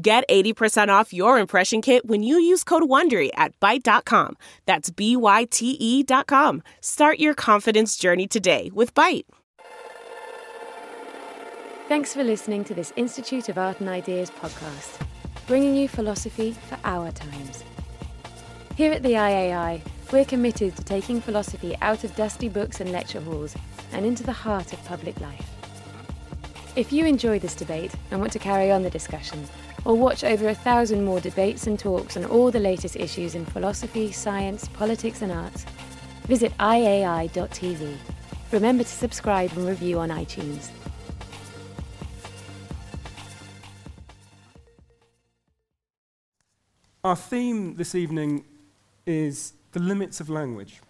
Get 80% off your impression kit when you use code WONDERY at Byte.com. That's B-Y-T-E dot com. Start your confidence journey today with Byte. Thanks for listening to this Institute of Art and Ideas podcast, bringing you philosophy for our times. Here at the IAI, we're committed to taking philosophy out of dusty books and lecture halls and into the heart of public life. If you enjoy this debate and want to carry on the discussion, or watch over a thousand more debates and talks on all the latest issues in philosophy, science, politics, and arts, visit iai.tv. Remember to subscribe and review on iTunes. Our theme this evening is the limits of language.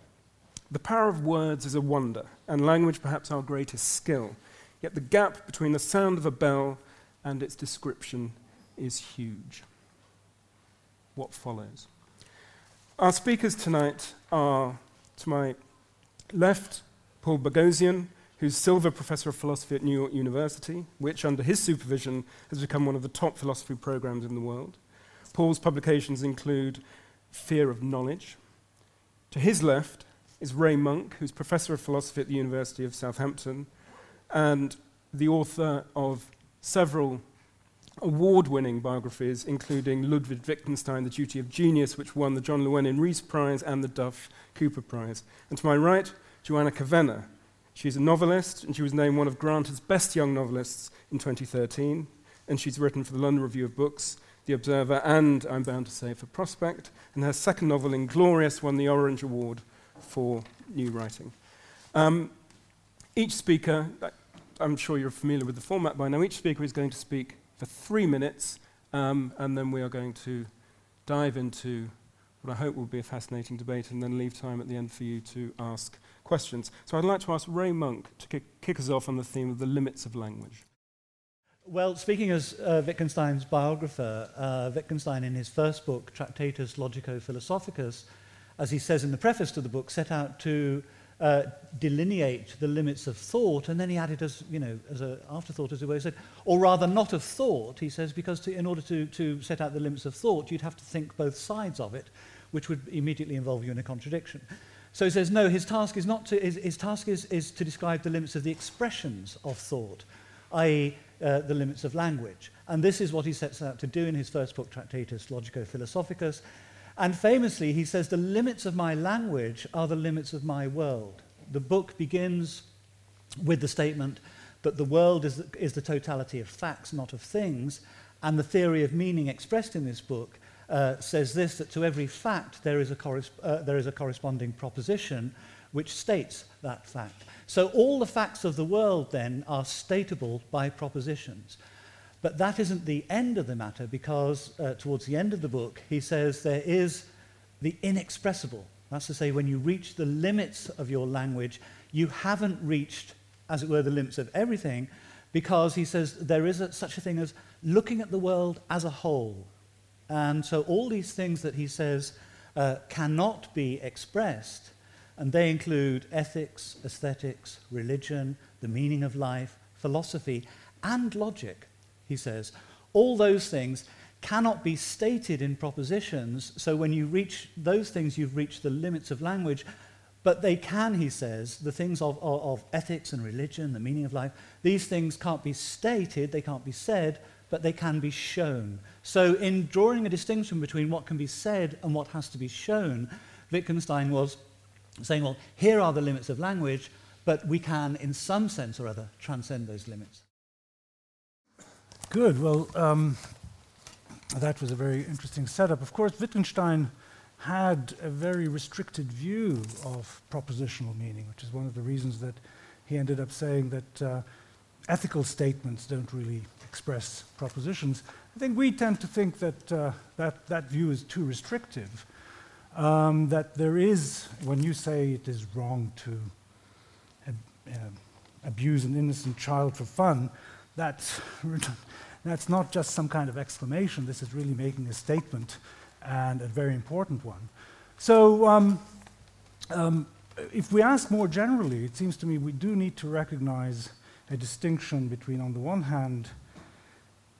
The power of words is a wonder, and language perhaps our greatest skill. Yet the gap between the sound of a bell and its description is huge. What follows? Our speakers tonight are, to my left, Paul Boghossian, who's Silver Professor of Philosophy at New York University, which, under his supervision, has become one of the top philosophy programs in the world. Paul's publications include Fear of Knowledge. To his left is Ray Monk, who's Professor of Philosophy at the University of Southampton and the author of several award winning biographies, including Ludwig Wittgenstein, The Duty of Genius, which won the John Llewellyn Rhys Prize and the Duff Cooper Prize. And to my right, Joanna Kavenna. She's a novelist, and she was named one of Granta's best young novelists in 2013. And she's written for the London Review of Books, The Observer, and I'm bound to say for Prospect. And her second novel, Inglorious, won the Orange Award for new writing. Um, each speaker, I'm sure you're familiar with the format by now, each speaker is going to speak for three minutes, um, and then we are going to dive into what I hope will be a fascinating debate and then leave time at the end for you to ask questions. So I'd like to ask Ray Monk to kick, kick us off on the theme of the limits of language. Well, speaking as uh, Wittgenstein's biographer, uh, Wittgenstein in his first book, Tractatus Logico-Philosophicus, as he says in the preface to the book, set out to uh, delineate the limits of thought, and then he added as, you know, as an afterthought, as it were, said, or rather not of thought, he says, because to, in order to, to set out the limits of thought, you'd have to think both sides of it, which would immediately involve you in a contradiction. So he says, no, his task is not to, his, his task is, is to describe the limits of the expressions of thought, i.e., uh, the limits of language. And this is what he sets out to do in his first book, Tractatus Logico-Philosophicus, and famously, he says, The limits of my language are the limits of my world. The book begins with the statement that the world is the, is the totality of facts, not of things. And the theory of meaning expressed in this book uh, says this that to every fact there is, a uh, there is a corresponding proposition which states that fact. So all the facts of the world then are statable by propositions. But that isn't the end of the matter because uh, towards the end of the book, he says there is the inexpressible. That's to say, when you reach the limits of your language, you haven't reached, as it were, the limits of everything, because he says there is a, such a thing as looking at the world as a whole. And so all these things that he says uh, cannot be expressed, and they include ethics, aesthetics, religion, the meaning of life, philosophy, and logic he says. All those things cannot be stated in propositions, so when you reach those things, you've reached the limits of language. But they can, he says, the things of, of, of ethics and religion, the meaning of life, these things can't be stated, they can't be said, but they can be shown. So, in drawing a distinction between what can be said and what has to be shown, Wittgenstein was saying, well, here are the limits of language, but we can, in some sense or other, transcend those limits. Good. Well, um, that was a very interesting setup. Of course, Wittgenstein had a very restricted view of propositional meaning, which is one of the reasons that he ended up saying that uh, ethical statements don't really express propositions. I think we tend to think that uh, that, that view is too restrictive. Um, that there is, when you say it is wrong to ab- uh, abuse an innocent child for fun, that's, that's not just some kind of exclamation. This is really making a statement and a very important one. So, um, um, if we ask more generally, it seems to me we do need to recognize a distinction between, on the one hand,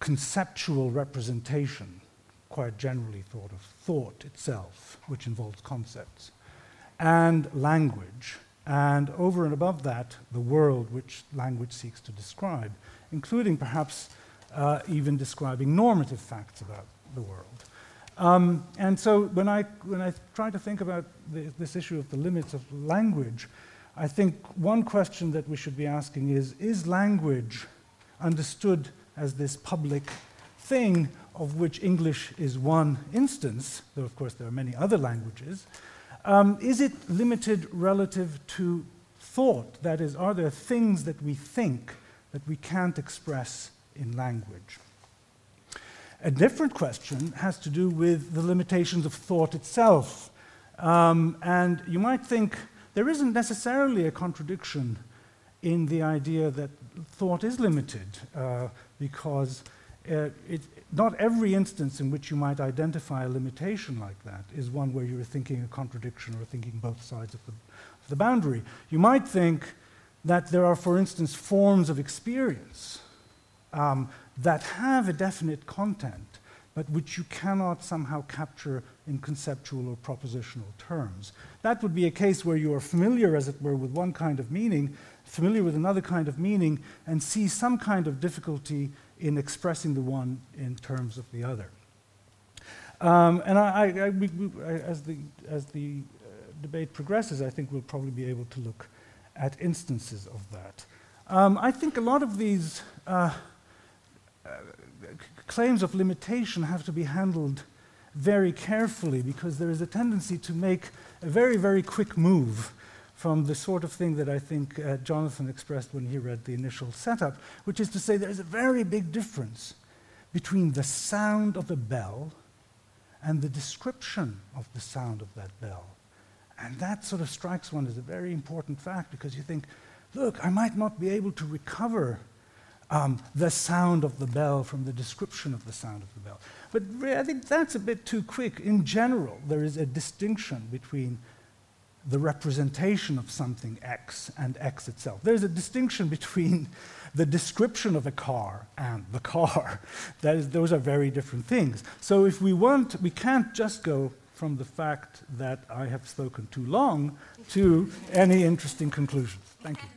conceptual representation, quite generally thought of thought itself, which involves concepts, and language, and over and above that, the world which language seeks to describe, including perhaps uh, even describing normative facts about the world. Um, and so when I, when I try to think about the, this issue of the limits of language, I think one question that we should be asking is Is language understood as this public thing of which English is one instance, though of course there are many other languages? Um, is it limited relative to thought? That is, are there things that we think that we can't express in language? A different question has to do with the limitations of thought itself. Um, and you might think there isn't necessarily a contradiction in the idea that thought is limited, uh, because uh, it, not every instance in which you might identify a limitation like that is one where you're thinking a contradiction or thinking both sides of the, of the boundary. You might think that there are, for instance, forms of experience um, that have a definite content, but which you cannot somehow capture in conceptual or propositional terms. That would be a case where you are familiar, as it were, with one kind of meaning, familiar with another kind of meaning, and see some kind of difficulty in expressing the one in terms of the other. Um, and I, I, I, we, we, as the, as the uh, debate progresses, I think we'll probably be able to look at instances of that. Um, I think a lot of these uh, claims of limitation have to be handled very carefully because there is a tendency to make a very, very quick move from the sort of thing that I think uh, Jonathan expressed when he read the initial setup, which is to say there's a very big difference between the sound of a bell and the description of the sound of that bell. And that sort of strikes one as a very important fact because you think, look, I might not be able to recover um, the sound of the bell from the description of the sound of the bell. But I think that's a bit too quick. In general, there is a distinction between the representation of something X and X itself. There's a distinction between the description of a car and the car. Is, those are very different things. So if we want, we can't just go from the fact that I have spoken too long to any interesting conclusions. Thank you.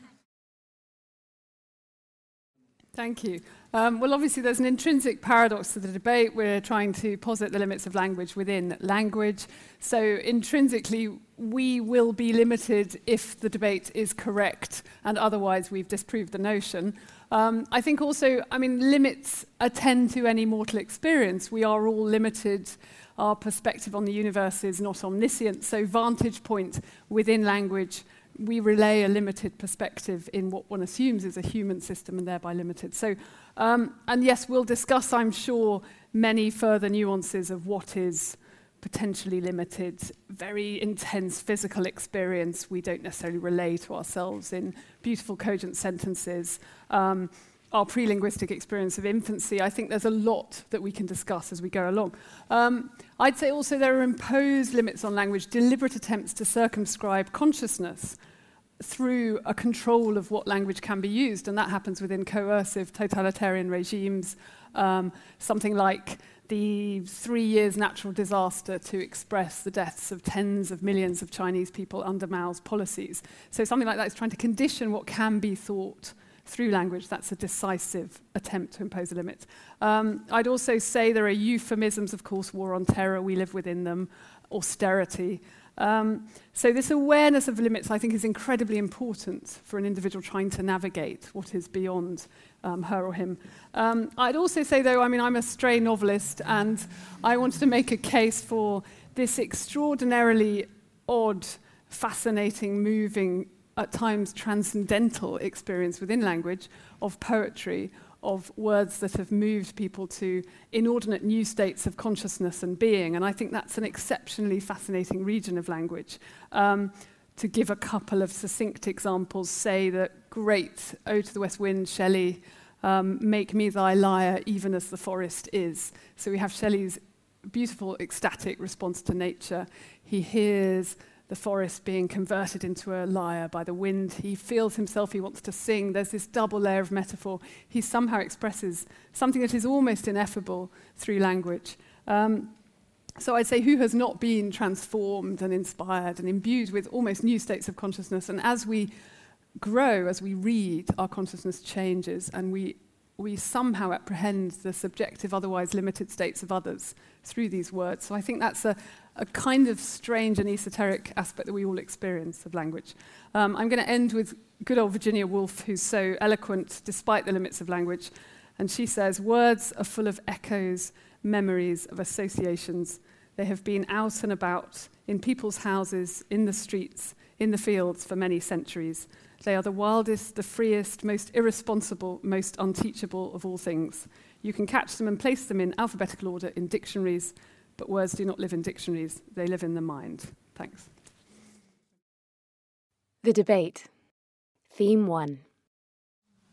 Thank you. Um, well, obviously, there's an intrinsic paradox to the debate. We're trying to posit the limits of language within language. So, intrinsically, we will be limited if the debate is correct, and otherwise, we've disproved the notion. Um, I think also, I mean, limits attend to any mortal experience. We are all limited. Our perspective on the universe is not omniscient. So, vantage point within language we relay a limited perspective in what one assumes is a human system and thereby limited. So, um, and yes, we'll discuss, I'm sure, many further nuances of what is potentially limited, very intense physical experience we don't necessarily relay to ourselves in beautiful, cogent sentences. Um, our pre-linguistic experience of infancy, I think there's a lot that we can discuss as we go along. Um, I'd say also there are imposed limits on language, deliberate attempts to circumscribe consciousness through a control of what language can be used, and that happens within coercive totalitarian regimes, um, something like the three years natural disaster to express the deaths of tens of millions of Chinese people under Mao's policies. So something like that is trying to condition what can be thought through language, that's a decisive attempt to impose a limit. Um, I'd also say there are euphemisms, of course, war on terror, we live within them, austerity. Um, so, this awareness of limits, I think, is incredibly important for an individual trying to navigate what is beyond um, her or him. Um, I'd also say, though, I mean, I'm a stray novelist, and I wanted to make a case for this extraordinarily odd, fascinating, moving at times transcendental experience within language of poetry, of words that have moved people to inordinate new states of consciousness and being. And I think that's an exceptionally fascinating region of language. Um, to give a couple of succinct examples, say that great Ode to the West Wind, Shelley, um, make me thy lyre even as the forest is. So we have Shelley's beautiful ecstatic response to nature. He hears the forest being converted into a lyre by the wind. He feels himself, he wants to sing. There's this double layer of metaphor. He somehow expresses something that is almost ineffable through language. Um, so I'd say who has not been transformed and inspired and imbued with almost new states of consciousness? And as we grow, as we read, our consciousness changes and we, we somehow apprehend the subjective, otherwise limited states of others through these words. So I think that's a, a kind of strange and esoteric aspect that we all experience of language. Um, I'm going to end with good old Virginia Woolf, who's so eloquent despite the limits of language. And she says, Words are full of echoes, memories, of associations. They have been out and about in people's houses, in the streets, in the fields for many centuries. They are the wildest, the freest, most irresponsible, most unteachable of all things. You can catch them and place them in alphabetical order in dictionaries, but words do not live in dictionaries, they live in the mind. Thanks. The debate. Theme 1.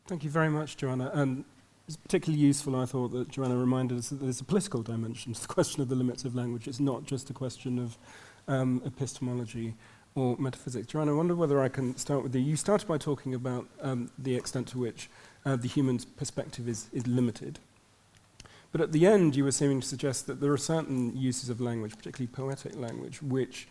Thank you very much, Joanna. And it's particularly useful, I thought, that Joanna reminded us that there's a political dimension to the question of the limits of language. It's not just a question of um, epistemology or metaphysics. Joanna, I wonder whether I can start with you. You started by talking about um, the extent to which uh, the human's perspective is, is limited. But at the end, you were seeming to suggest that there are certain uses of language, particularly poetic language, which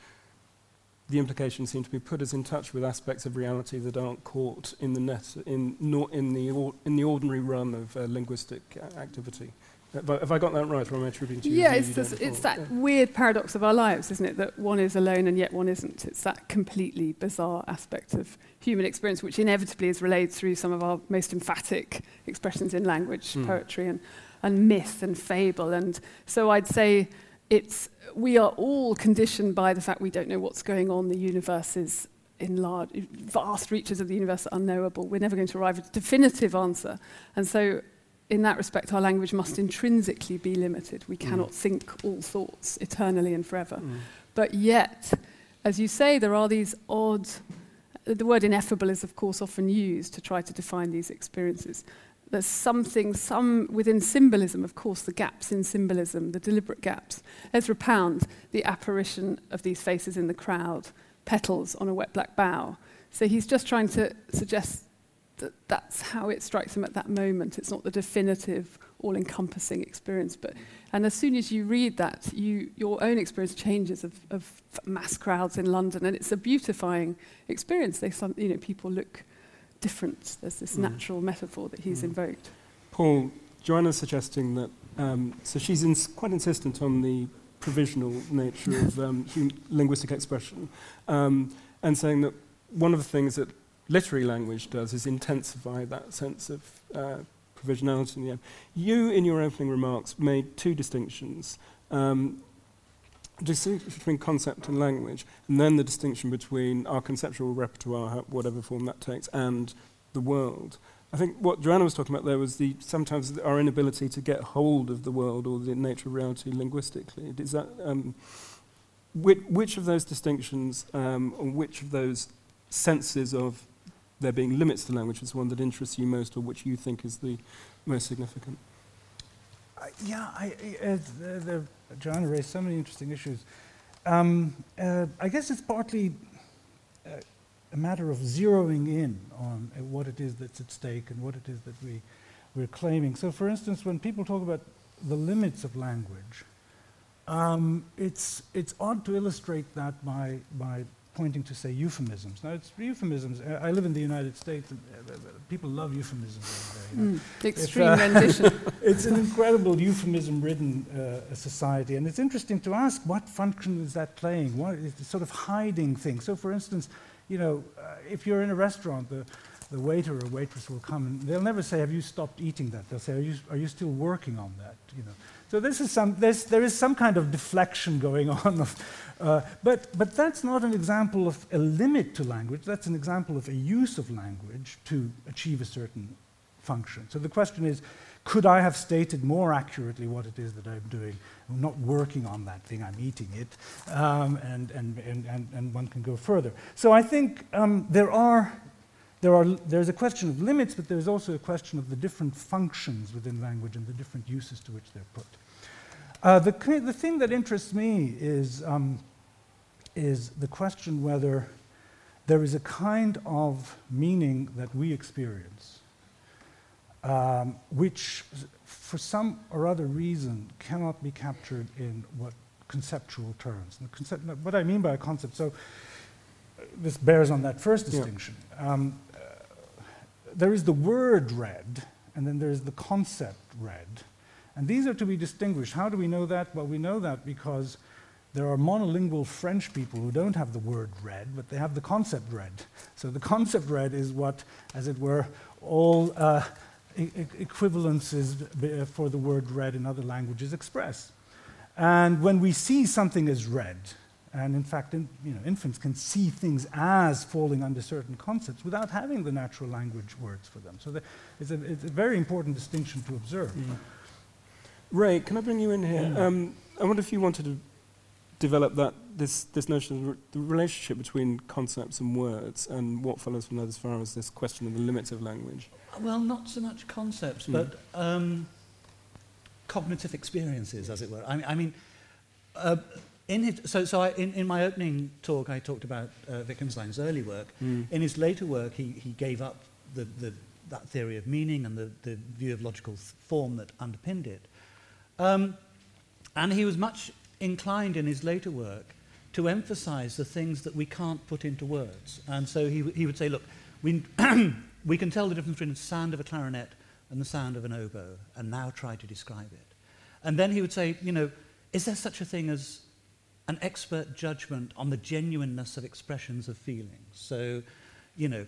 the implications seem to be put us in touch with aspects of reality that aren't caught in the net, in, nor in, the, or, in the ordinary run of uh, linguistic uh, activity. Have I, have I, got that right, or am I attributing to you? Yeah, it's, this, it's that yeah. weird paradox of our lives, isn't it? That one is alone and yet one isn't. It's that completely bizarre aspect of human experience, which inevitably is relayed through some of our most emphatic expressions in language, mm. poetry, and and myth and fable. And so I'd say it's, we are all conditioned by the fact we don't know what's going on. The universe is in large, vast reaches of the universe are unknowable. We're never going to arrive at a definitive answer. And so in that respect, our language must intrinsically be limited. We cannot mm. think all thoughts eternally and forever. Mm. But yet, as you say, there are these odd, the word ineffable is, of course, often used to try to define these experiences there's something, some within symbolism, of course, the gaps in symbolism, the deliberate gaps. Ezra Pound, the apparition of these faces in the crowd, petals on a wet black bough. So he's just trying to suggest that that's how it strikes him at that moment. It's not the definitive, all-encompassing experience. But and as soon as you read that, you, your own experience changes of, of mass crowds in London, and it's a beautifying experience. They, some, you know, people look difference. There's this mm. natural metaphor that he's mm. invoked. Paul, Joanna's suggesting that, um, so she's ins- quite insistent on the provisional nature of um, hum- linguistic expression, um, and saying that one of the things that literary language does is intensify that sense of uh, provisionality in the end. You, in your opening remarks, made two distinctions. Um, distinction between concept and language, and then the distinction between our conceptual repertoire, whatever form that takes, and the world. I think what Joanna was talking about there was the sometimes our inability to get hold of the world or the nature of reality linguistically. Is that um, which, which, of those distinctions, um, or which of those senses of there being limits to language is one that interests you most, or which you think is the most significant? Uh, yeah, I, uh, the, the John raised so many interesting issues. Um, uh, I guess it's partly uh, a matter of zeroing in on uh, what it is that's at stake and what it is that we, we're claiming. So, for instance, when people talk about the limits of language, um, it's, it's odd to illustrate that by, by pointing to, say, euphemisms. Now, it's euphemisms. Uh, I live in the United States, and uh, people love euphemisms. You know. mm, extreme if, uh, rendition. it's an incredible euphemism-ridden uh, society, and it's interesting to ask what function is that playing? What is sort of hiding things? So, for instance, you know, uh, if you're in a restaurant, the the waiter or waitress will come and they'll never say, "Have you stopped eating that?" They'll say, "Are you are you still working on that?" You know. So this is some, there is some kind of deflection going on. Of, uh, but, but that's not an example of a limit to language, that's an example of a use of language to achieve a certain function. So the question is, could I have stated more accurately what it is that I'm doing? I'm not working on that thing, I'm eating it, um, and, and, and, and, one can go further. So I think um, there are there are, there's a question of limits, but there's also a question of the different functions within language and the different uses to which they're put. Uh, the, the thing that interests me is, um, is the question whether there is a kind of meaning that we experience, um, which, for some or other reason, cannot be captured in what conceptual terms. Concept, what I mean by a concept, so uh, this bears on that first distinction. Yeah. Um, there is the word red, and then there is the concept red. And these are to be distinguished. How do we know that? Well, we know that because there are monolingual French people who don't have the word red, but they have the concept red. So the concept red is what, as it were, all uh, e equivalences for the word red in other languages express. And when we see something as red, and in fact, in, you know, infants can see things as falling under certain concepts without having the natural language words for them. So the, it's, a, it's, a, very important distinction to observe. Mm. Ray, can I bring you in here? Mm. Um, I wonder if you wanted to develop that this, this notion of re the relationship between concepts and words and what follows from that as far as this question of the limits of language. Well, not so much concepts, mm. but um, cognitive experiences, as it were. I, mean, I mean, uh, in his, so so I, in, in my opening talk, I talked about uh, Wittgenstein's early work. Mm. In his later work, he, he gave up the, the, that theory of meaning and the, the view of logical form that underpinned it. Um, and he was much inclined in his later work to emphasize the things that we can't put into words. And so he, he would say, look, we, we can tell the difference between the sound of a clarinet and the sound of an oboe, and now try to describe it. And then he would say, you know, is there such a thing as an expert judgment on the genuineness of expressions of feelings. So, you know,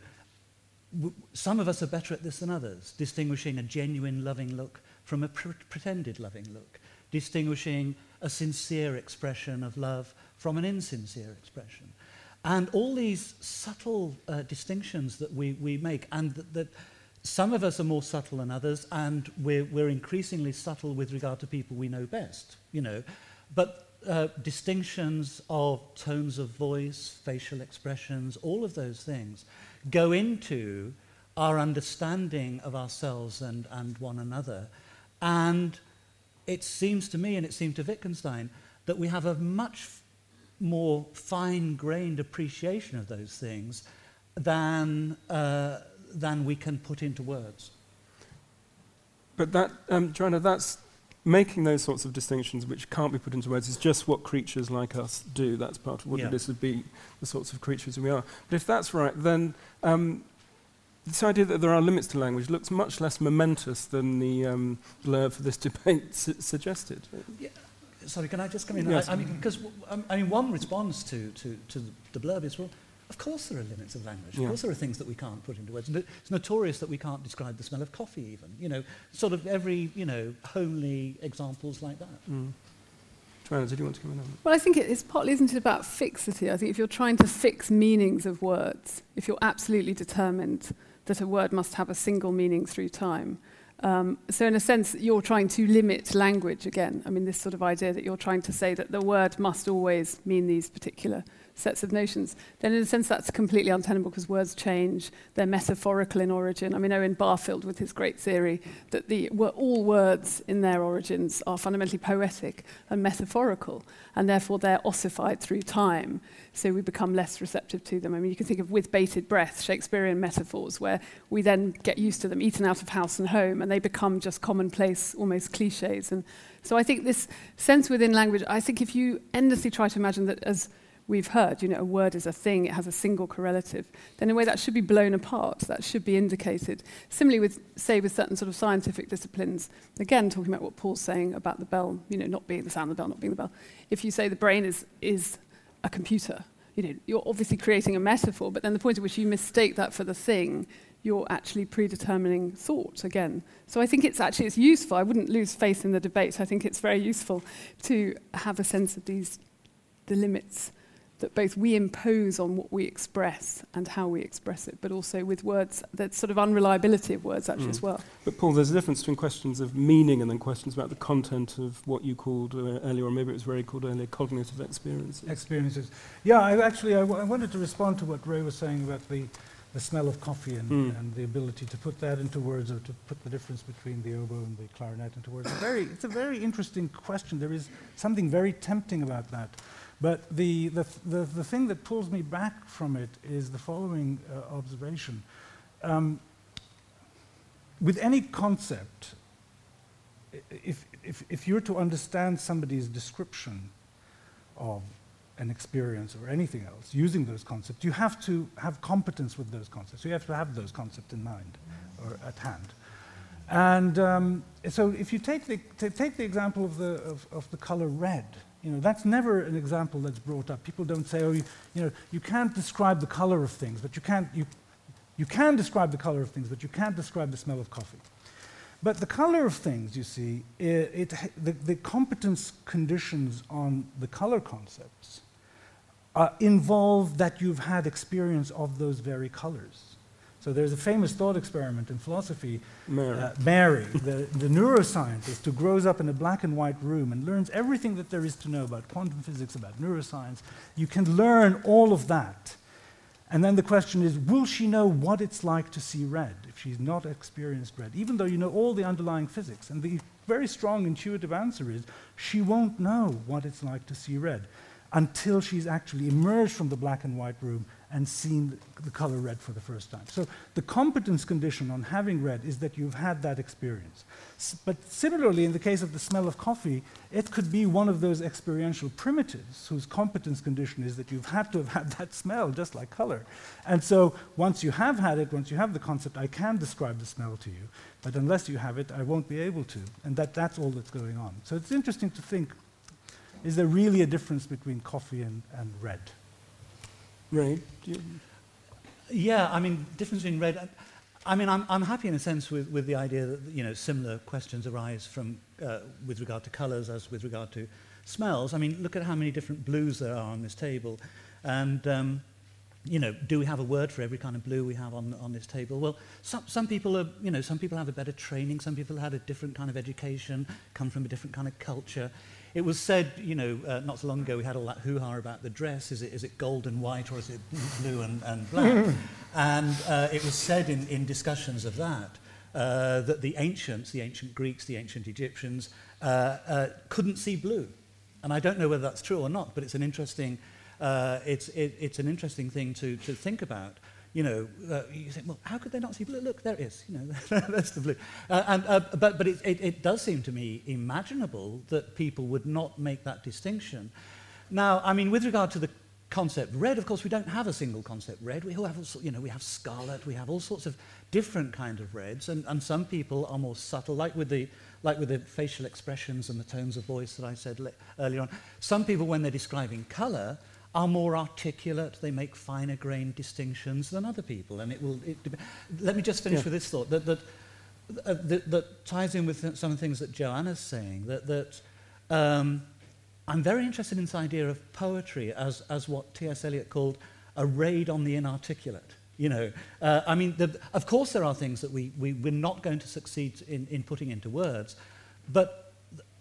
some of us are better at this than others, distinguishing a genuine loving look from a pr pretended loving look, distinguishing a sincere expression of love from an insincere expression. And all these subtle uh, distinctions that we, we make, and that, that some of us are more subtle than others, and we're, we're increasingly subtle with regard to people we know best, you know. But uh, distinctions of tones of voice, facial expressions, all of those things go into our understanding of ourselves and, and one another. And it seems to me, and it seemed to Wittgenstein, that we have a much more fine grained appreciation of those things than, uh, than we can put into words. But that, um, Joanna, that's making those sorts of distinctions which can't be put into words is just what creatures like us do. That's part of what yeah. it is to be the sorts of creatures we are. But if that's right, then um, this idea that there are limits to language looks much less momentous than the um, blurb for this debate su suggested. Yeah. Sorry, can I just come in? Yes. I, I mean, because I mean, one response to, to, to the blurb is, well, of course there are limits of language. Of yeah. course there are things that we can't put into words. It's notorious that we can't describe the smell of coffee even. You know, sort of every, you know, homely examples like that. Mm. Joanna, did you want to come in on that? Well, I think it's partly, isn't it, about fixity? I think if you're trying to fix meanings of words, if you're absolutely determined that a word must have a single meaning through time, um, so in a sense, you're trying to limit language again. I mean, this sort of idea that you're trying to say that the word must always mean these particular sets of notions, then in a sense that's completely untenable because words change, they're metaphorical in origin. I mean, Owen Barfield with his great theory that the, all words in their origins are fundamentally poetic and metaphorical, and therefore they're ossified through time, so we become less receptive to them. I mean, you can think of with bated breath, Shakespearean metaphors, where we then get used to them, eaten out of house and home, and they become just commonplace, almost cliches. And so I think this sense within language, I think if you endlessly try to imagine that as we've heard, you know, a word is a thing, it has a single correlative, then in a way that should be blown apart, that should be indicated. Similarly with, say, with certain sort of scientific disciplines, again, talking about what Paul's saying about the bell, you know, not being the sound of the bell, not being the bell. If you say the brain is, is a computer, you know, you're obviously creating a metaphor, but then the point at which you mistake that for the thing you're actually predetermining thought again. So I think it's actually it's useful. I wouldn't lose faith in the debate. I think it's very useful to have a sense of these the limits that both we impose on what we express and how we express it, but also with words, that sort of unreliability of words actually mm. as well. But Paul, there's a difference between questions of meaning and then questions about the content of what you called uh, earlier, or maybe it was Ray called earlier, cognitive experiences. Experiences. Yeah, I actually I, w- I wanted to respond to what Ray was saying about the, the smell of coffee and, mm. and the ability to put that into words or to put the difference between the oboe and the clarinet into words. very, it's a very interesting question. There is something very tempting about that. But the, the, the, the, thing that pulls me back from it is the following uh, observation. Um, with any concept, if, if, if you're to understand somebody's description of an experience or anything else using those concepts, you have to have competence with those concepts. You have to have those concepts in mind or at hand. And um, so if you take the, take the example of the, of, of the color red, you know, that's never an example that's brought up. People don't say, oh, you, you know, you can't describe the color of things, but you can't, you, you can describe the color of things, but you can't describe the smell of coffee. But the color of things, you see, it, it, the, the competence conditions on the color concepts uh, involve that you've had experience of those very colors. So there's a famous thought experiment in philosophy. Mary. Uh, Mary, the, the neuroscientist who grows up in a black and white room and learns everything that there is to know about quantum physics, about neuroscience. You can learn all of that. And then the question is, will she know what it's like to see red if she's not experienced red, even though you know all the underlying physics? And the very strong intuitive answer is, she won't know what it's like to see red until she's actually emerged from the black and white room and seen the color red for the first time. So the competence condition on having red is that you've had that experience. S but similarly, in the case of the smell of coffee, it could be one of those experiential primitives whose competence condition is that you've had to have had that smell, just like color. And so once you have had it, once you have the concept, I can describe the smell to you, but unless you have it, I won't be able to. And that, that's all that's going on. So it's interesting to think, is there really a difference between coffee and, and red? Right. Yeah, I mean, difference in red. I mean, I'm, I'm happy in a sense with, with the idea that you know similar questions arise from uh, with regard to colours as with regard to smells. I mean, look at how many different blues there are on this table, and um, you know, do we have a word for every kind of blue we have on, on this table? Well, some, some people are, you know, some people have a better training, some people had a different kind of education, come from a different kind of culture. It was said, you know, uh, not so long ago we had all that hoo-ha about the dress. Is it, is it gold and white or is it blue and, and black? and uh, it was said in, in discussions of that uh, that the ancients, the ancient Greeks, the ancient Egyptians, uh, uh, couldn't see blue. And I don't know whether that's true or not, but it's an interesting, uh, it's, it, it's an interesting thing to, to think about you know, uh, you think, well, how could they not see blue? Look, there it is. You know, that's the blue. Uh, and, uh, but but it, it, it does seem to me imaginable that people would not make that distinction. Now, I mean, with regard to the concept red, of course, we don't have a single concept red. We have, you know, we have scarlet. We have all sorts of different kind of reds, and, and some people are more subtle, like with the like with the facial expressions and the tones of voice that I said earlier on. Some people, when they're describing color, are more articulate, they make finer grained distinctions than other people. And it will, it, let me just finish yeah. with this thought that, that, uh, that, that, ties in with some of the things that Joanna's saying, that, that um, I'm very interested in this idea of poetry as, as what T.S. Eliot called a raid on the inarticulate. You know, uh, I mean, the, of course there are things that we, we, we're not going to succeed in, in putting into words, but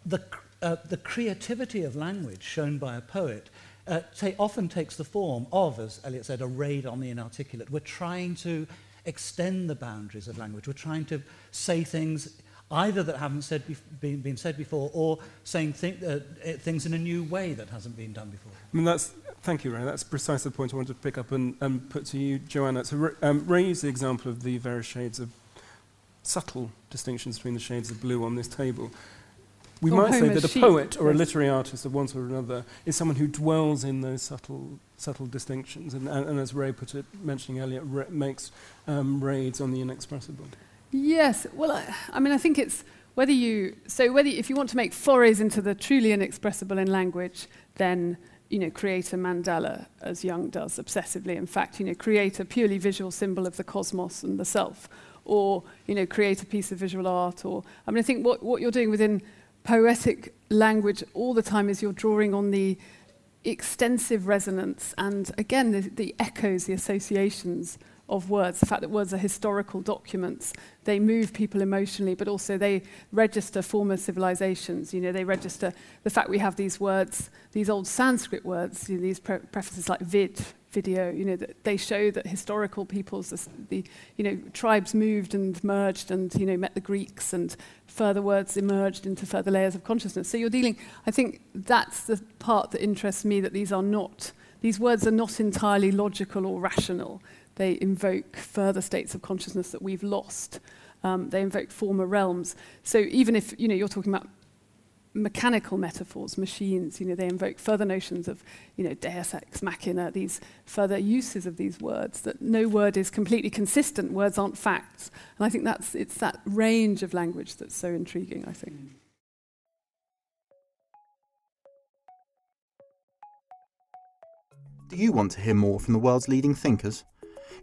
the, uh, the creativity of language shown by a poet uh, often takes the form of, as Eliot said, a raid on the inarticulate. We're trying to extend the boundaries of language. We're trying to say things either that haven't said been, been said before or saying th uh, things in a new way that hasn't been done before. I mean, that's, thank you, Ray. That's precisely the point I wanted to pick up and, and put to you, Joanna. So um, Ray used the example of the various shades of subtle distinctions between the shades of blue on this table. We or might say that a poet or a literary artist of one sort or another is someone who dwells in those subtle, subtle distinctions, and, and, and as Ray put it, mentioning Eliot, ra makes um, raids on the inexpressible. Yes, well, I, I mean, I think it's whether you so whether if you want to make forays into the truly inexpressible in language, then you know, create a mandala as Jung does obsessively. In fact, you know, create a purely visual symbol of the cosmos and the self, or you know, create a piece of visual art. Or I mean, I think what, what you're doing within poetic language all the time is you're drawing on the extensive resonance and again the, the echoes, the associations of words, the fact that words are historical documents, they move people emotionally, but also they register former civilizations. You know, they register the fact we have these words, these old Sanskrit words, you know, these pre- prefaces like vid, video, you know, that they show that historical peoples, the, the, you know, tribes moved and merged and, you know, met the Greeks and further words emerged into further layers of consciousness. So you're dealing, I think that's the part that interests me, that these are not, these words are not entirely logical or rational they invoke further states of consciousness that we've lost. Um, they invoke former realms. So even if you know you're talking about mechanical metaphors, machines, you know, they invoke further notions of, you know, deus ex machina, these further uses of these words, that no word is completely consistent, words aren't facts. And I think that's, it's that range of language that's so intriguing, I think. Do you want to hear more from the world's leading thinkers?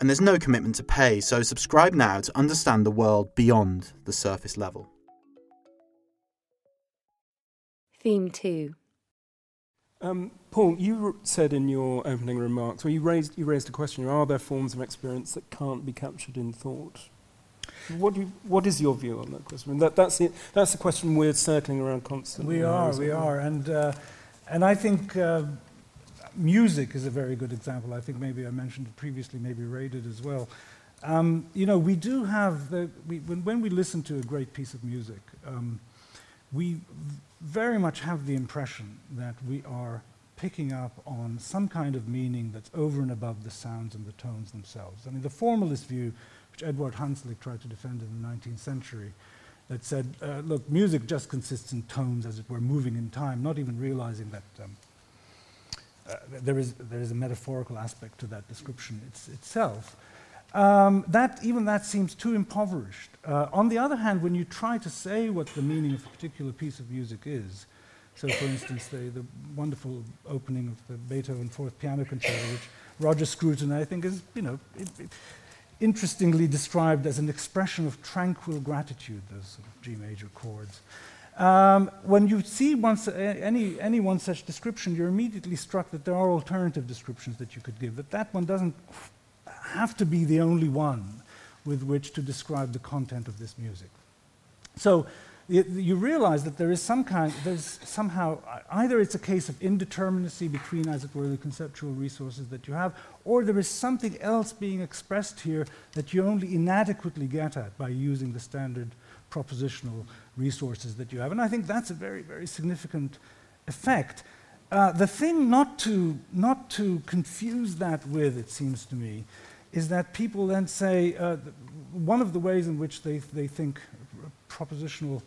and there's no commitment to pay, so subscribe now to understand the world beyond the surface level. Theme 2 um, Paul, you said in your opening remarks, well, you raised, you raised a question are there forms of experience that can't be captured in thought? What, do you, what is your view on that question? I mean, that, that's, the, that's the question we're circling around constantly. We are, we are. And, uh, and I think uh, music is a very good example. I think maybe I mentioned it previously, maybe Ray did as well. Um, you know, we do have, the, we, when, when, we listen to a great piece of music, um, we very much have the impression that we are picking up on some kind of meaning that's over and above the sounds and the tones themselves. I mean, the formalist view, which Edward Hanslick tried to defend in the 19th century, that said, uh, look, music just consists in tones, as it were, moving in time, not even realizing that um, uh, there, is, there is a metaphorical aspect to that description it's, itself. Um, that, even that seems too impoverished. Uh, on the other hand, when you try to say what the meaning of a particular piece of music is, so for instance, the, the wonderful opening of the Beethoven Fourth Piano Concerto, which Roger Scruton, I think, is, you know, it, it, interestingly described as an expression of tranquil gratitude, those sort of G major chords. Um, when you see once, uh, any, any one such description, you're immediately struck that there are alternative descriptions that you could give, that that one doesn't have to be the only one with which to describe the content of this music. So you realize that there is some kind, there's somehow, either it's a case of indeterminacy between, as it were, the conceptual resources that you have, or there is something else being expressed here that you only inadequately get at by using the standard propositional resources that you have. And I think that's a very, very significant effect. Uh, the thing not to, not to confuse that with, it seems to me, is that people then say uh, one of the ways in which they, they think propositional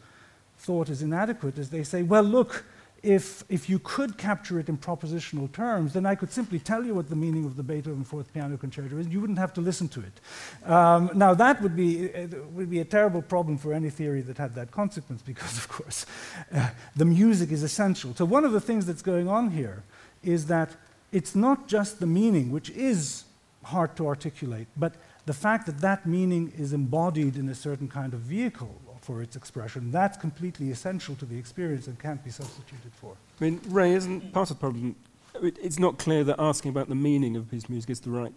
thought is inadequate is they say, well, look, if, if you could capture it in propositional terms, then I could simply tell you what the meaning of the Beethoven Fourth Piano Concerto is. You wouldn't have to listen to it. Um, now, that would be, uh, would be a terrible problem for any theory that had that consequence, because, of course, uh, the music is essential. So, one of the things that's going on here is that it's not just the meaning, which is hard to articulate, but the fact that that meaning is embodied in a certain kind of vehicle for its expression. That's completely essential to the experience and can't be substituted for. I mean, Ray, isn't part of the problem? It's not clear that asking about the meaning of his music is the right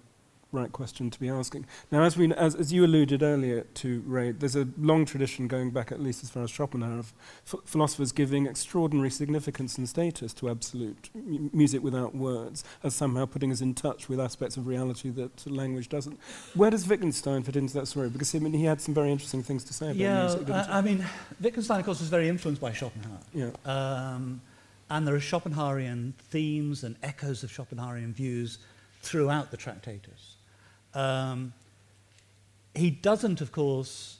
right question to be asking. Now, as, we, as, as you alluded earlier to, Ray, there's a long tradition going back at least as far as Schopenhauer of philosophers giving extraordinary significance and status to absolute music without words, as somehow putting us in touch with aspects of reality that language doesn't. Where does Wittgenstein fit into that story? Because I mean, he had some very interesting things to say about yeah, music. Yeah, I, I mean, Wittgenstein, of course, was very influenced by Schopenhauer. Yeah. Um, and there are Schopenhauerian themes and echoes of Schopenhauerian views throughout the Tractatus. Um, he doesn't, of course,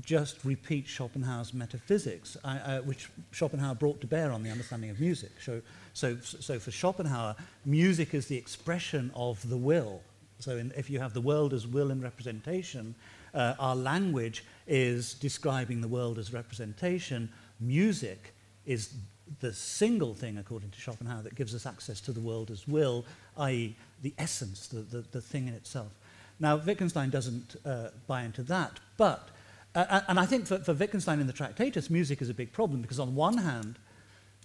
just repeat Schopenhauer's metaphysics, uh, which Schopenhauer brought to bear on the understanding of music. So, so, so for Schopenhauer, music is the expression of the will. So in, if you have the world as will and representation, uh, our language is describing the world as representation. Music is the single thing, according to Schopenhauer, that gives us access to the world as will, i.e., the essence, the, the, the thing in itself. Now, Wittgenstein doesn't uh, buy into that, but, uh, and I think for, for Wittgenstein in the Tractatus, music is a big problem because, on one hand,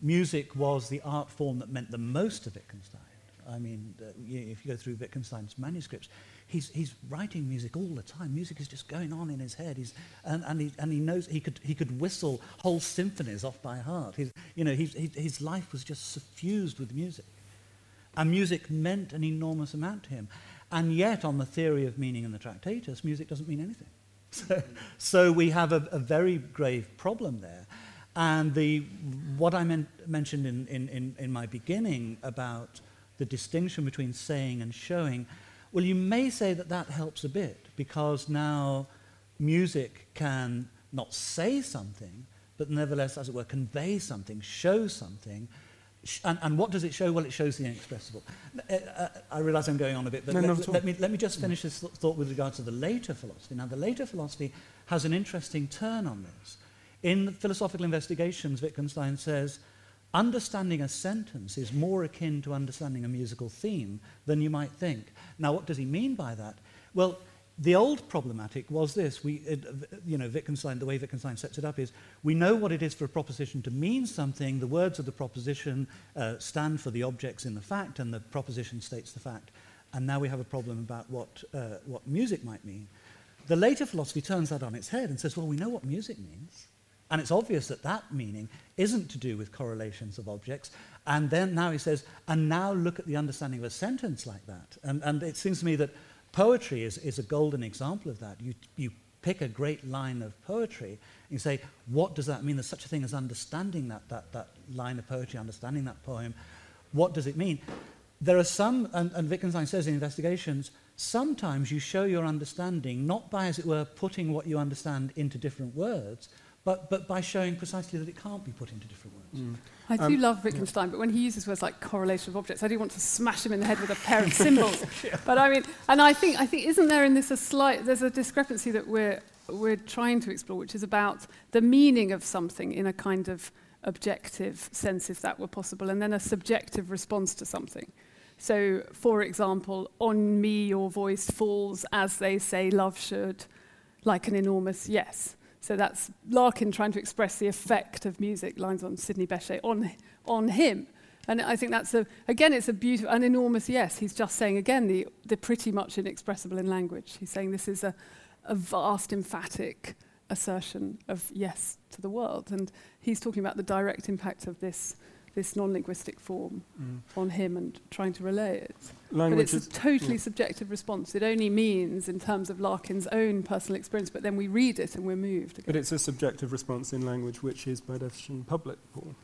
music was the art form that meant the most to Wittgenstein. I mean, uh, if you go through Wittgenstein's manuscripts, he's, he's writing music all the time. Music is just going on in his head. He's, and, and, he, and he knows he could, he could whistle whole symphonies off by heart. He's, you know, he's, he, his life was just suffused with music. And music meant an enormous amount to him. And yet, on the theory of meaning in the Tractatus, music doesn't mean anything. So, so we have a, a, very grave problem there. And the, what I men- mentioned in, in, in, in my beginning about the distinction between saying and showing, well, you may say that that helps a bit because now music can not say something, but nevertheless, as it were, convey something, show something, and, and, what does it show? Well, it shows the inexpressible. Uh, uh, I realize I'm going on a bit, but no, let, let, me, let me just finish this th- thought with regard to the later philosophy. Now, the later philosophy has an interesting turn on this. In philosophical investigations, Wittgenstein says, understanding a sentence is more akin to understanding a musical theme than you might think. Now, what does he mean by that? Well, the old problematic was this. We, it, you know, Wittgenstein, the way Wittgenstein sets it up is we know what it is for a proposition to mean something. The words of the proposition uh, stand for the objects in the fact, and the proposition states the fact. And now we have a problem about what, uh, what music might mean. The later philosophy turns that on its head and says, well, we know what music means. And it's obvious that that meaning isn't to do with correlations of objects. And then now he says, and now look at the understanding of a sentence like that. And, and it seems to me that Poetry is, is a golden example of that. You, you pick a great line of poetry and you say, what does that mean? There's such a thing as understanding that, that, that line of poetry, understanding that poem. What does it mean? There are some, and, and Wittgenstein says in investigations, sometimes you show your understanding not by, as it were, putting what you understand into different words, but, but by showing precisely that it can't be put into different words. Mm. I do um, love Wittgenstein, yeah. but when he uses words like correlation of objects, I do want to smash him in the head with a pair of cymbals. yeah. But I mean, and I think, I think, isn't there in this a slight, there's a discrepancy that we're, we're trying to explore, which is about the meaning of something in a kind of objective sense, if that were possible, and then a subjective response to something. So, for example, on me your voice falls as they say love should, like an enormous yes. So that's Larkin trying to express the effect of music, lines on Sidney Bechet, on, on him. And I think that's, a, again, it's a beautiful, an enormous yes. He's just saying, again, the, the pretty much inexpressible in language. He's saying this is a, a vast, emphatic assertion of yes to the world. And he's talking about the direct impact of this this non-linguistic form mm. on him and trying to relay it. Language but it's a totally yeah. subjective response. It only means in terms of Larkin's own personal experience, but then we read it and we're moved. Again. But it's a subjective response in language which is by definition public, Paul.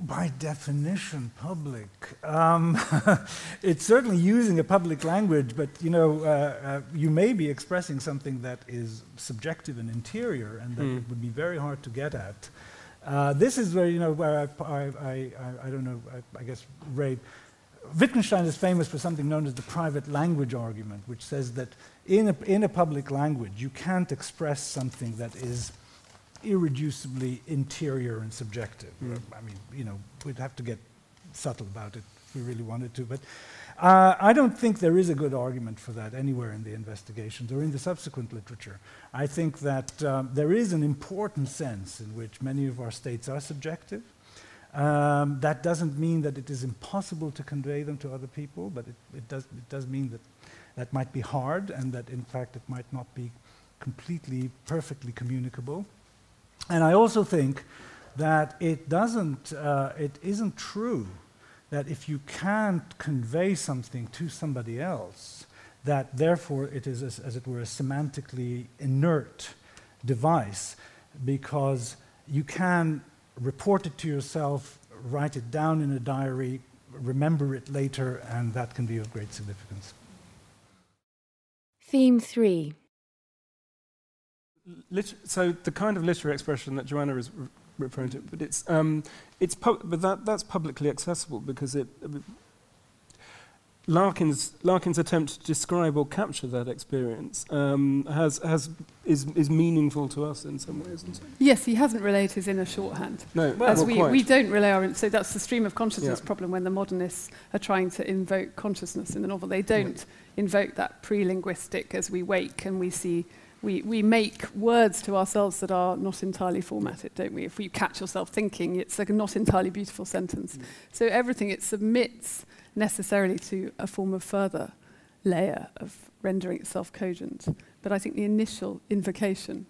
By definition, public. Um, it's certainly using a public language, but you know, uh, uh, you may be expressing something that is subjective and interior, and that mm. would be very hard to get at. Uh, this is where, you know, where I, I, I, I don't know, I, I, guess Ray, Wittgenstein is famous for something known as the private language argument, which says that in a, in a public language, you can't express something that is irreducibly interior and subjective. Mm. I mean, you know, we'd have to get subtle about it if we really wanted to, but uh, I don't think there is a good argument for that anywhere in the investigations or in the subsequent literature. I think that um, there is an important sense in which many of our states are subjective. Um, that doesn't mean that it is impossible to convey them to other people, but it, it, does, it does mean that that might be hard and that, in fact, it might not be completely, perfectly communicable. And I also think that it doesn't, uh, it isn't true that if you can't convey something to somebody else, that therefore it is, as, as, it were, a semantically inert device because you can report it to yourself, write it down in a diary, remember it later, and that can be of great significance. Theme 3 Liter- so the kind of literary expression that Joanna is re- referring to, but it's um, it's but that that's publicly accessible because it. Larkin's Larkin's attempt to describe or capture that experience um, has has is is meaningful to us in some ways. Yes, he hasn't relayed his inner shorthand. no, As well, we, quite. we don't relay our, so that's the stream of consciousness Yeah. problem when the modernists are trying to invoke consciousness in the novel. They don't invoke that pre-linguistic as we wake and we see, we, we make words to ourselves that are not entirely formatted, don't we? If we catch yourself thinking, it's like a not entirely beautiful sentence. So everything, it submits necessarily to a form of further layer of rendering itself cogent. But I think the initial invocation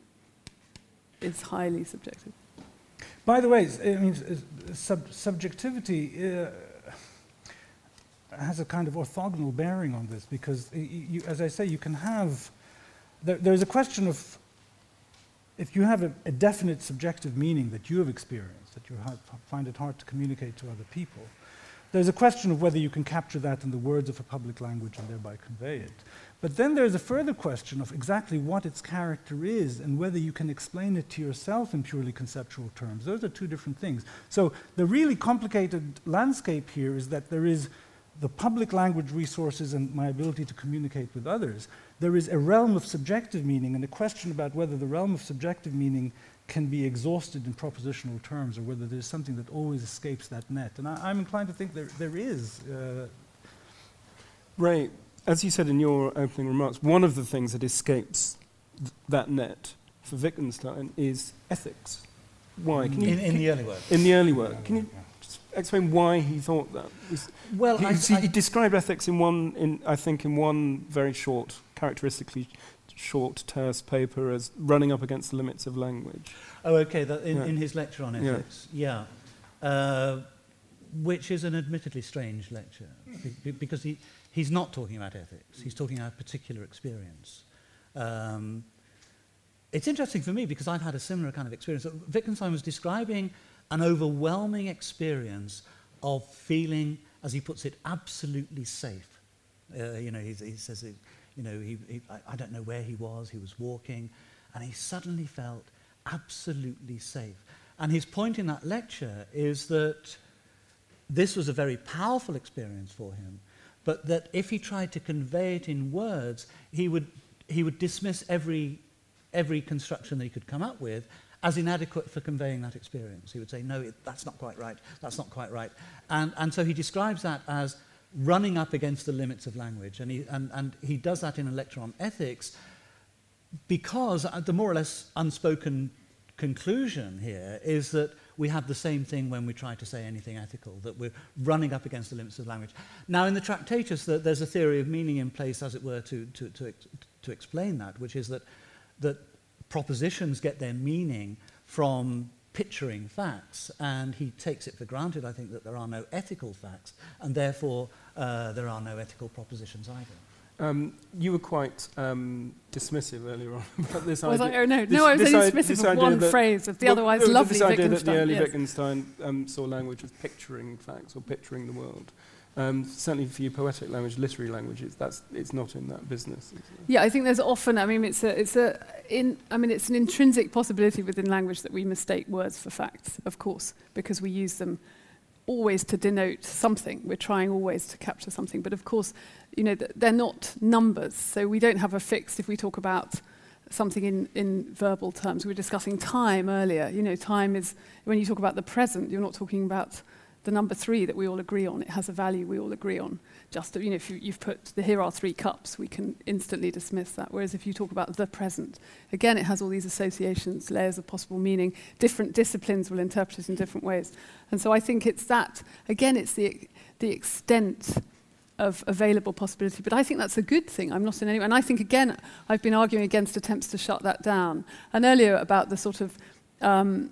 is highly subjective. By the way, I mean, sub- subjectivity uh, has a kind of orthogonal bearing on this because, you, as I say, you can have. There, there's a question of if you have a, a definite subjective meaning that you have experienced, that you have, find it hard to communicate to other people. There's a question of whether you can capture that in the words of a public language and thereby convey it. But then there's a further question of exactly what its character is and whether you can explain it to yourself in purely conceptual terms. Those are two different things. So the really complicated landscape here is that there is the public language resources and my ability to communicate with others. There is a realm of subjective meaning and a question about whether the realm of subjective meaning can be exhausted in propositional terms or whether there's something that always escapes that net. And I, I'm inclined to think there, there is. Uh, Ray, as you said in your opening remarks, one of the things that escapes th- that net for Wittgenstein is ethics. Why? Can you, In, in the early work. in the early work, can you explain why he thought that? Was- Well, he, I, he- I- he described ethics in one, in, I think, in one very short, characteristically short, terse paper as running up against the limits of language. Oh, okay. That in, Yeah. in his lecture on ethics, yeah, Uh, which is an admittedly strange lecture be- be- because he, he's not talking about ethics. He's talking about a particular experience. Um, it's interesting for me because I've had a similar kind of experience. Wittgenstein was describing an overwhelming experience of feeling, as he puts it, absolutely safe. Uh, you know, he, he says, it, you know, he, he, I, I don't know where he was. He was walking, and he suddenly felt absolutely safe. And his point in that lecture is that this was a very powerful experience for him, but that if he tried to convey it in words, he would, he would dismiss every, every construction that he could come up with as inadequate for conveying that experience. He would say, no, it, that's not quite right, that's not quite right. And, and so he describes that as running up against the limits of language. And he, and, and he does that in a lecture on ethics because the more or less unspoken conclusion here is that we have the same thing when we try to say anything ethical, that we're running up against the limits of language. Now, in the Tractatus, there's a theory of meaning in place, as it were, to, to, to, to explain that, which is that, that propositions get their meaning from picturing facts, and he takes it for granted, I think, that there are no ethical facts, and therefore uh, there are no ethical propositions either. Um, you were quite um, dismissive earlier on about this Was idea. I? Oh no, this- no, I was only dismissive of one that- phrase of the Well, otherwise there was lovely this idea that the early yes. Wittgenstein um, saw language as picturing facts or picturing the world. Um, certainly for you, poetic language, literary languages, that's it's not in that business. Yeah, I think there's often. I mean, it's a, it's a, in. I mean, it's an intrinsic possibility within language that we mistake words for facts, of course, because we use them always to denote something. We're trying always to capture something, but of course, you know, th- they're not numbers. So we don't have a fixed. If we talk about something in, in verbal terms, we were discussing time earlier. You know, time is when you talk about the present, you're not talking about the number three that we all agree on. It has a value we all agree on. Just, you know, if you, you've put the here are three cups, we can instantly dismiss that. Whereas if you talk about the present, again, it has all these associations, layers of possible meaning. Different disciplines will interpret it in different ways. And so I think it's that, again, it's the, the extent of available possibility. But I think that's a good thing. I'm not in any And I think, again, I've been arguing against attempts to shut that down. And earlier about the sort of um,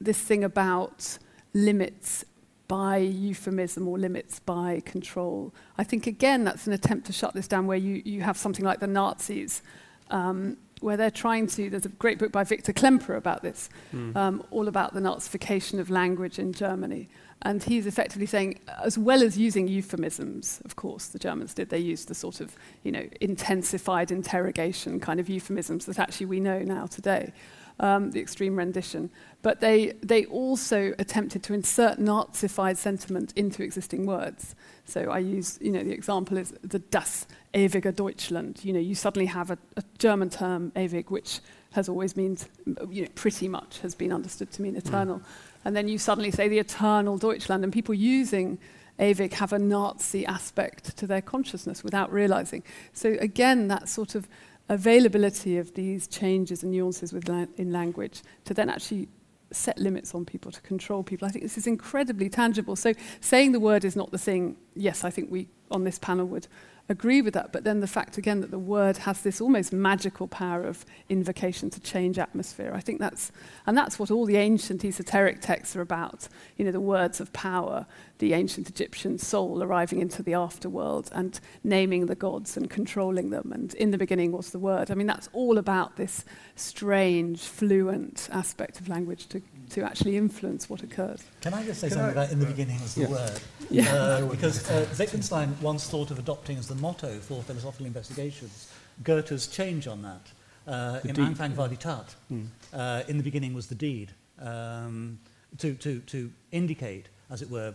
this thing about limits by euphemism or limits by control. I think, again, that's an attempt to shut this down where you, you have something like the Nazis um, where they're trying to. There's a great book by Victor Klemperer about this, Mm. um, all about the Nazification of language in Germany. And he's effectively saying, as well as using euphemisms, of course, the Germans did, they used the sort of, you know, intensified interrogation kind of euphemisms that actually we know now today, um, the extreme rendition. But they, they also attempted to insert Nazified sentiment into existing words. So I use, you know, the example is the Das ewige Deutschland. You know, you suddenly have a, a German term, ewig, which has always meant, you know, pretty much has been understood to mean eternal. And then you suddenly say the eternal Deutschland, and people using ewig have a Nazi aspect to their consciousness without realizing. So again, that sort of availability of these changes and nuances la- in language to then actually set limits on people, to control people. I think this is incredibly tangible. So saying the word is not the thing, yes, I think we on this panel would agree with that. But then the fact again that the word has this almost magical power of invocation to change atmosphere. I think that's and that's what all the ancient esoteric texts are about. You know, the words of power, the ancient Egyptian soul arriving into the afterworld and naming the gods and controlling them. And in the beginning was the word. I mean, that's all about this strange, fluent aspect of language to, to actually influence what occurs. Can I just say Can something I- about in the beginning was the Yeah. word? Yeah. Uh, because uh, Wittgenstein once thought of adopting as the motto for philosophical investigations Goethe's change on that. Uh, The in. Anfang war die Tat, Mm. uh, in the beginning was the deed, um, to, to, to indicate, as it were,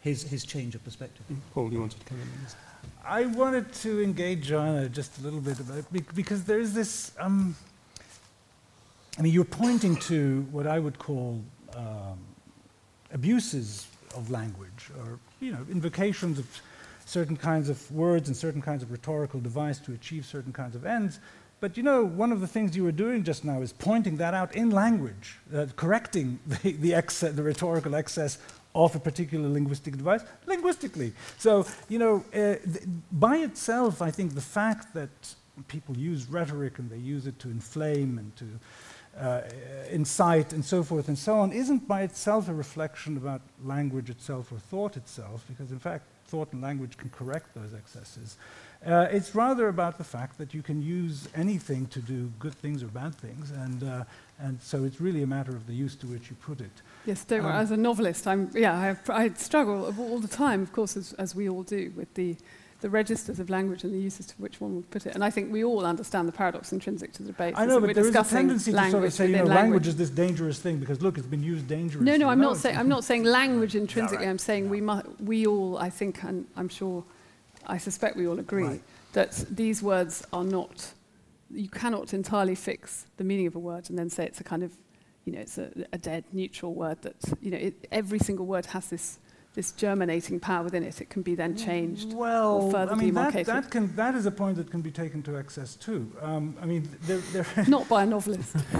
his, his change of perspective. Paul, you wanted to come in on this? I wanted to engage Joanna just a little bit about it because there's this. Um, I mean, you're pointing to what I would call um, abuses of language, or you know, invocations of certain kinds of words and certain kinds of rhetorical device to achieve certain kinds of ends. But you know, one of the things you were doing just now is pointing that out in language, uh, correcting the, the, the rhetorical excess of a particular linguistic device linguistically. So, you know, uh, by itself, I think the fact that people use rhetoric and they use it to inflame and to uh, incite and so forth and so on isn't by itself a reflection about language itself or thought itself, because in fact, thought and language can correct those excesses. Uh, it's rather about the fact that you can use anything to do good things or bad things, and, uh, and so it's really a matter of the use to which you put it. Yes, don't worry. Um, As a novelist, I'm, yeah, I, I struggle all the time, of course, as, as we all do, with the, the registers of language and the uses to which one would put it. And I think we all understand the paradox intrinsic to the debate. I know, that but there is a tendency to sort of say, you know, within language is this dangerous thing because look, it's been used dangerously. No, no, I'm not it's- saying I'm not saying language intrinsically. right. I'm saying we mu- we all, I think, and I'm sure, I suspect we all agree Right. that these words are not. You cannot entirely fix the meaning of a word and then say it's a kind of, you know, it's a, a dead neutral word. That you know, it, every single word has this this germinating power within it. It can be then changed. Well, further I mean, that, demarcated. that, can, that is a point that can be taken to excess too. Um, I mean, there, there Not by a novelist.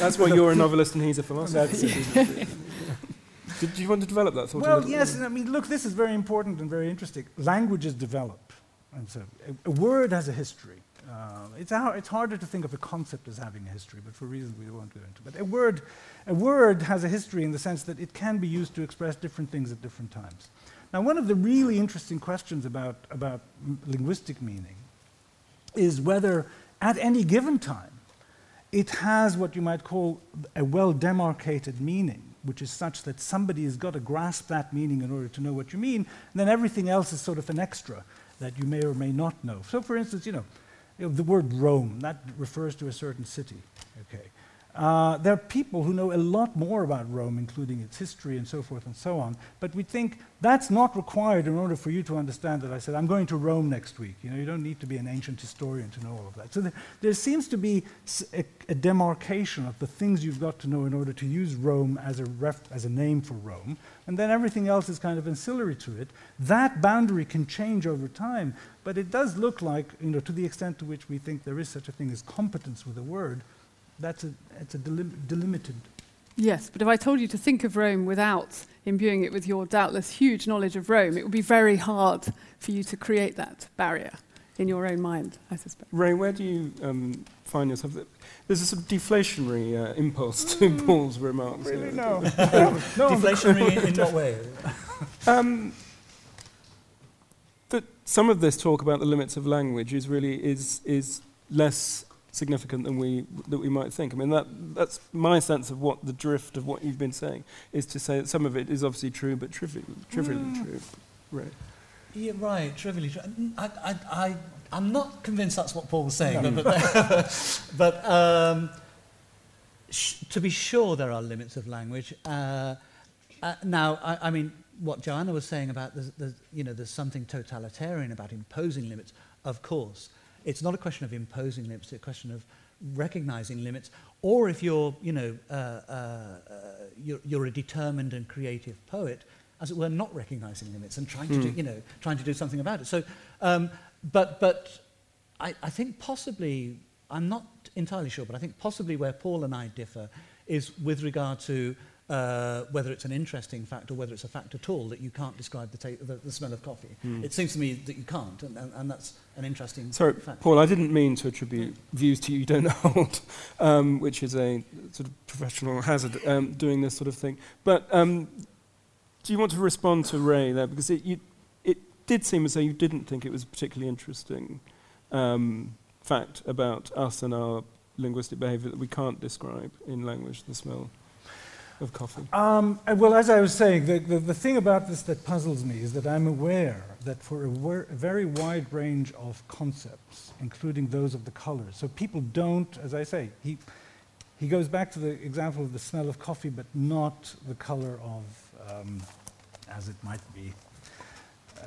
That's why you're a novelist and he's a philosopher. That's. Did you want to develop that thought? a Well, little yes, bit? and I mean, look, this is very important and very interesting. Languages develop, and so a, a word has a history. Uh, it's, hard, it's harder to think of a concept as having a history, but for reasons we won't go into. But a word, a word has a history in the sense that it can be used to express different things at different times. Now, one of the really interesting questions about, about linguistic meaning is whether at any given time it has what you might call a well demarcated meaning, which is such that somebody has got to grasp that meaning in order to know what you mean, and then everything else is sort of an extra that you may or may not know. So, for instance, you know, you know, the word Rome, that refers to a certain city. Okay. Uh, there are people who know a lot more about Rome, including its history and so forth and so on, but we think that's not required in order for you to understand that I said, I'm going to Rome next week. You know, you don't need to be an ancient historian to know all of that. So there, there seems to be a demarcation of the things you've got to know in order to use Rome as a, as a name for Rome, and then everything else is kind of ancillary to it. That boundary can change over time, but it does look like, you know, to the extent to which we think there is such a thing as competence with a word, that's a, it's a delim- delimited. Yes, but if I told you to think of Rome without imbuing it with your doubtless huge knowledge of Rome, it would be very hard for you to create that barrier in your own mind, I suspect. Ray, where do you um, find yourself? There's a sort of deflationary uh, impulse to Paul's remarks. Really, No, no. Deflationary in what way? Um, that some of this talk about the limits of language is really is is less significant than we that we might think. I mean, that that's my sense of what the drift of what you've been saying is to say that some of it is obviously true, but trivially, trivially mm. true. Right. Yeah, right. Trivially true. I, I, I, I'm not convinced that's what Paul was saying, no. but, but, but um, sh- to be sure, there are limits of language. Uh, uh, now, I, I mean, what Joanna was saying about the, you know, there's something totalitarian about imposing limits, of course. It's not a question of imposing limits, it's a question of recognizing limits. Or if you're, you know, uh, uh, uh, you're, you're a determined and creative poet, as it were, not recognizing limits and trying mm. to do, hmm. you know, trying to do something about it. So, um, but, but I, I think possibly, I'm not entirely sure, but I think possibly where Paul and I differ is with regard to uh, whether it's an interesting fact or whether it's a fact at all that you can't describe the, ta- the, the smell of coffee. Mm. It seems to me that you can't, and, and, and that's an interesting Sorry, fact. Paul, I didn't mean to attribute views to you you don't hold, um, which is a sort of professional hazard um, doing this sort of thing. But um, do you want to respond to Ray there? Because it, you, it did seem as though you didn't think it was a particularly interesting um, fact about us and our linguistic behavior that we can't describe in language, the smell of coffee? Um, well, as I was saying, the, the, the, thing about this that puzzles me is that I'm aware that for a, a, very wide range of concepts, including those of the colors, so people don't, as I say, he, he goes back to the example of the smell of coffee, but not the color of, um, as it might be, uh,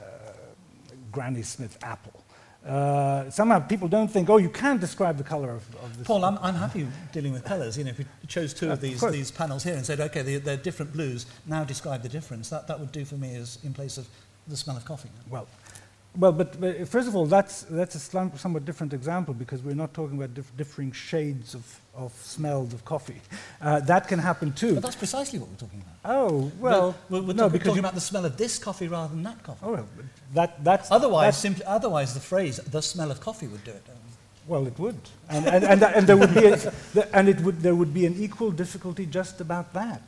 Granny Smith apple. Uh, somehow people don't think, oh, you can describe the color of, of this. Paul, I'm, I'm happy dealing with colors. You know, if we chose two of these, of these panels here and said, okay, they're, they're different blues, now describe the difference, that, that would do for me as in place of the smell of coffee. Well, well, but, but, first of all, that's, that's a somewhat different example because we're not talking about dif differing shades of, of smells of coffee. Uh, that can happen too. But that's precisely what we're talking about. Oh, well. we're, we're, no, talk, because talking about the smell of this coffee rather than that coffee. Oh, that, that's, otherwise, that's simply, otherwise, the phrase "the smell of coffee" would do it. Well, it would, and, and, and, and there would be, a, and it would, there would be an equal difficulty just about that.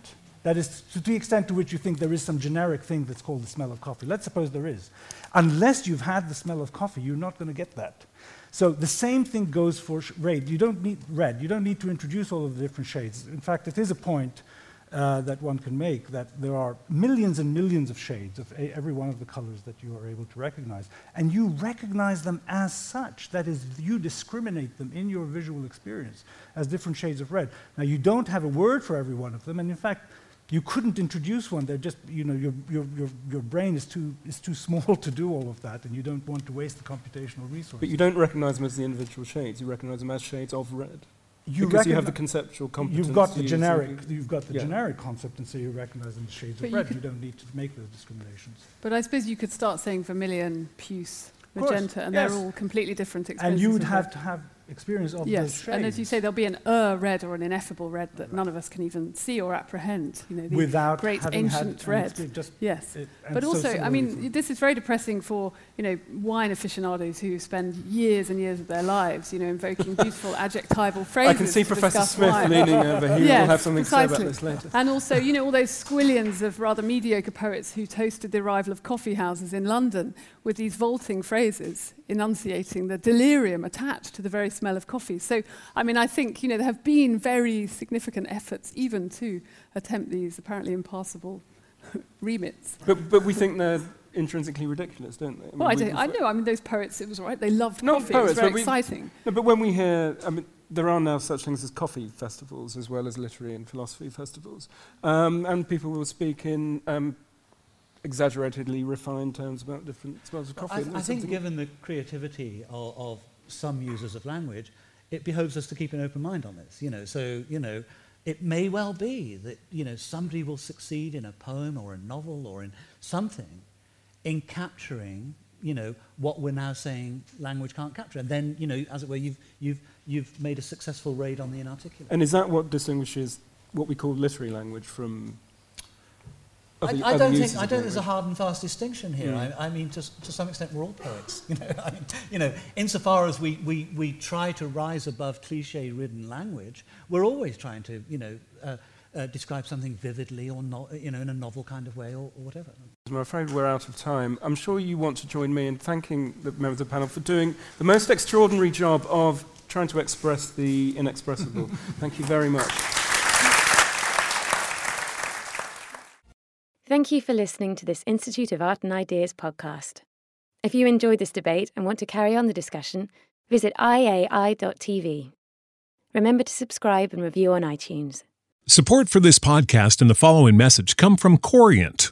That is, to the extent to which you think there is some generic thing that's called the smell of coffee. Let's suppose there is. Unless you've had the smell of coffee, you're not going to get that. So the same thing goes for red. You don't need red. You don't need to introduce all of the different shades. In fact, it is a point uh, that one can make that there are millions and millions of shades of every one of the colors that you are able to recognize. And you recognize them as such. That is, you discriminate them in your visual experience as different shades of red. Now, you don't have a word for every one of them. And in fact, you couldn't introduce one. They're just, you know, your, your, your, your brain is too, is too small to do all of that, and you don't want to waste the computational resources. But you don't recognize them as the individual shades. You recognize them as shades of red. You because you have the conceptual competence. You've got the generic. You've got the yeah. generic concept, and so you recognize them as shades but of red. You, you, don't need to make those discriminations. But I suppose you could start saying vermilion, puce, magenta, and yes. they're all completely different experiences. And you would have to have experience of yes, and as you say, there'll be an uh red or an ineffable red that none of us can even see or apprehend. You know, the Without great ancient red. yes, it, but so also, I mean, this is very depressing for you know wine aficionados who spend years and years of their lives, you know, invoking beautiful adjectival phrases. I can see Professor Smith wine. leaning over. He yes, will have something precisely. to say about this later. And also, you know, all those squillions of rather mediocre poets who toasted the arrival of coffee houses in London with these vaulting phrases enunciating the delirium attached to the very smell of coffee. So, I mean, I think, you know, there have been very significant efforts even to attempt these apparently impossible remits. But, but we think they're intrinsically ridiculous, don't they? I mean, well, I, don't, I know. I mean, those poets, it was right. They loved Not coffee. Poets, it was very exciting. no, but when we hear, I mean, there are now such things as coffee festivals as well as literary and philosophy festivals. Um, and people will speak in um, exaggeratedly refined terms about different smells of coffee. I, I think given the creativity of, of some users of language, it behoves us to keep an open mind on this. You know, so you know, it may well be that you know somebody will succeed in a poem or a novel or in something in capturing you know what we're now saying language can't capture, and then you know, as it were, you've you've you've made a successful raid on the inarticulate. And is that what distinguishes what we call literary language from I, I, don't think I don't think there's a hard and fast distinction here. Mm. I, I, mean, to, to some extent, we're all poets. You know, I mean, you know, insofar as we, we, we try to rise above cliche-ridden language, we're always trying to, you know, uh, uh, describe something vividly or not, you know, in a novel kind of way or, or, whatever. I'm afraid we're out of time. I'm sure you want to join me in thanking the members of the panel for doing the most extraordinary job of trying to express the inexpressible. Thank you very much. Thank you for listening to this Institute of Art and Ideas podcast. If you enjoyed this debate and want to carry on the discussion, visit iai.tv. Remember to subscribe and review on iTunes. Support for this podcast and the following message come from Corient.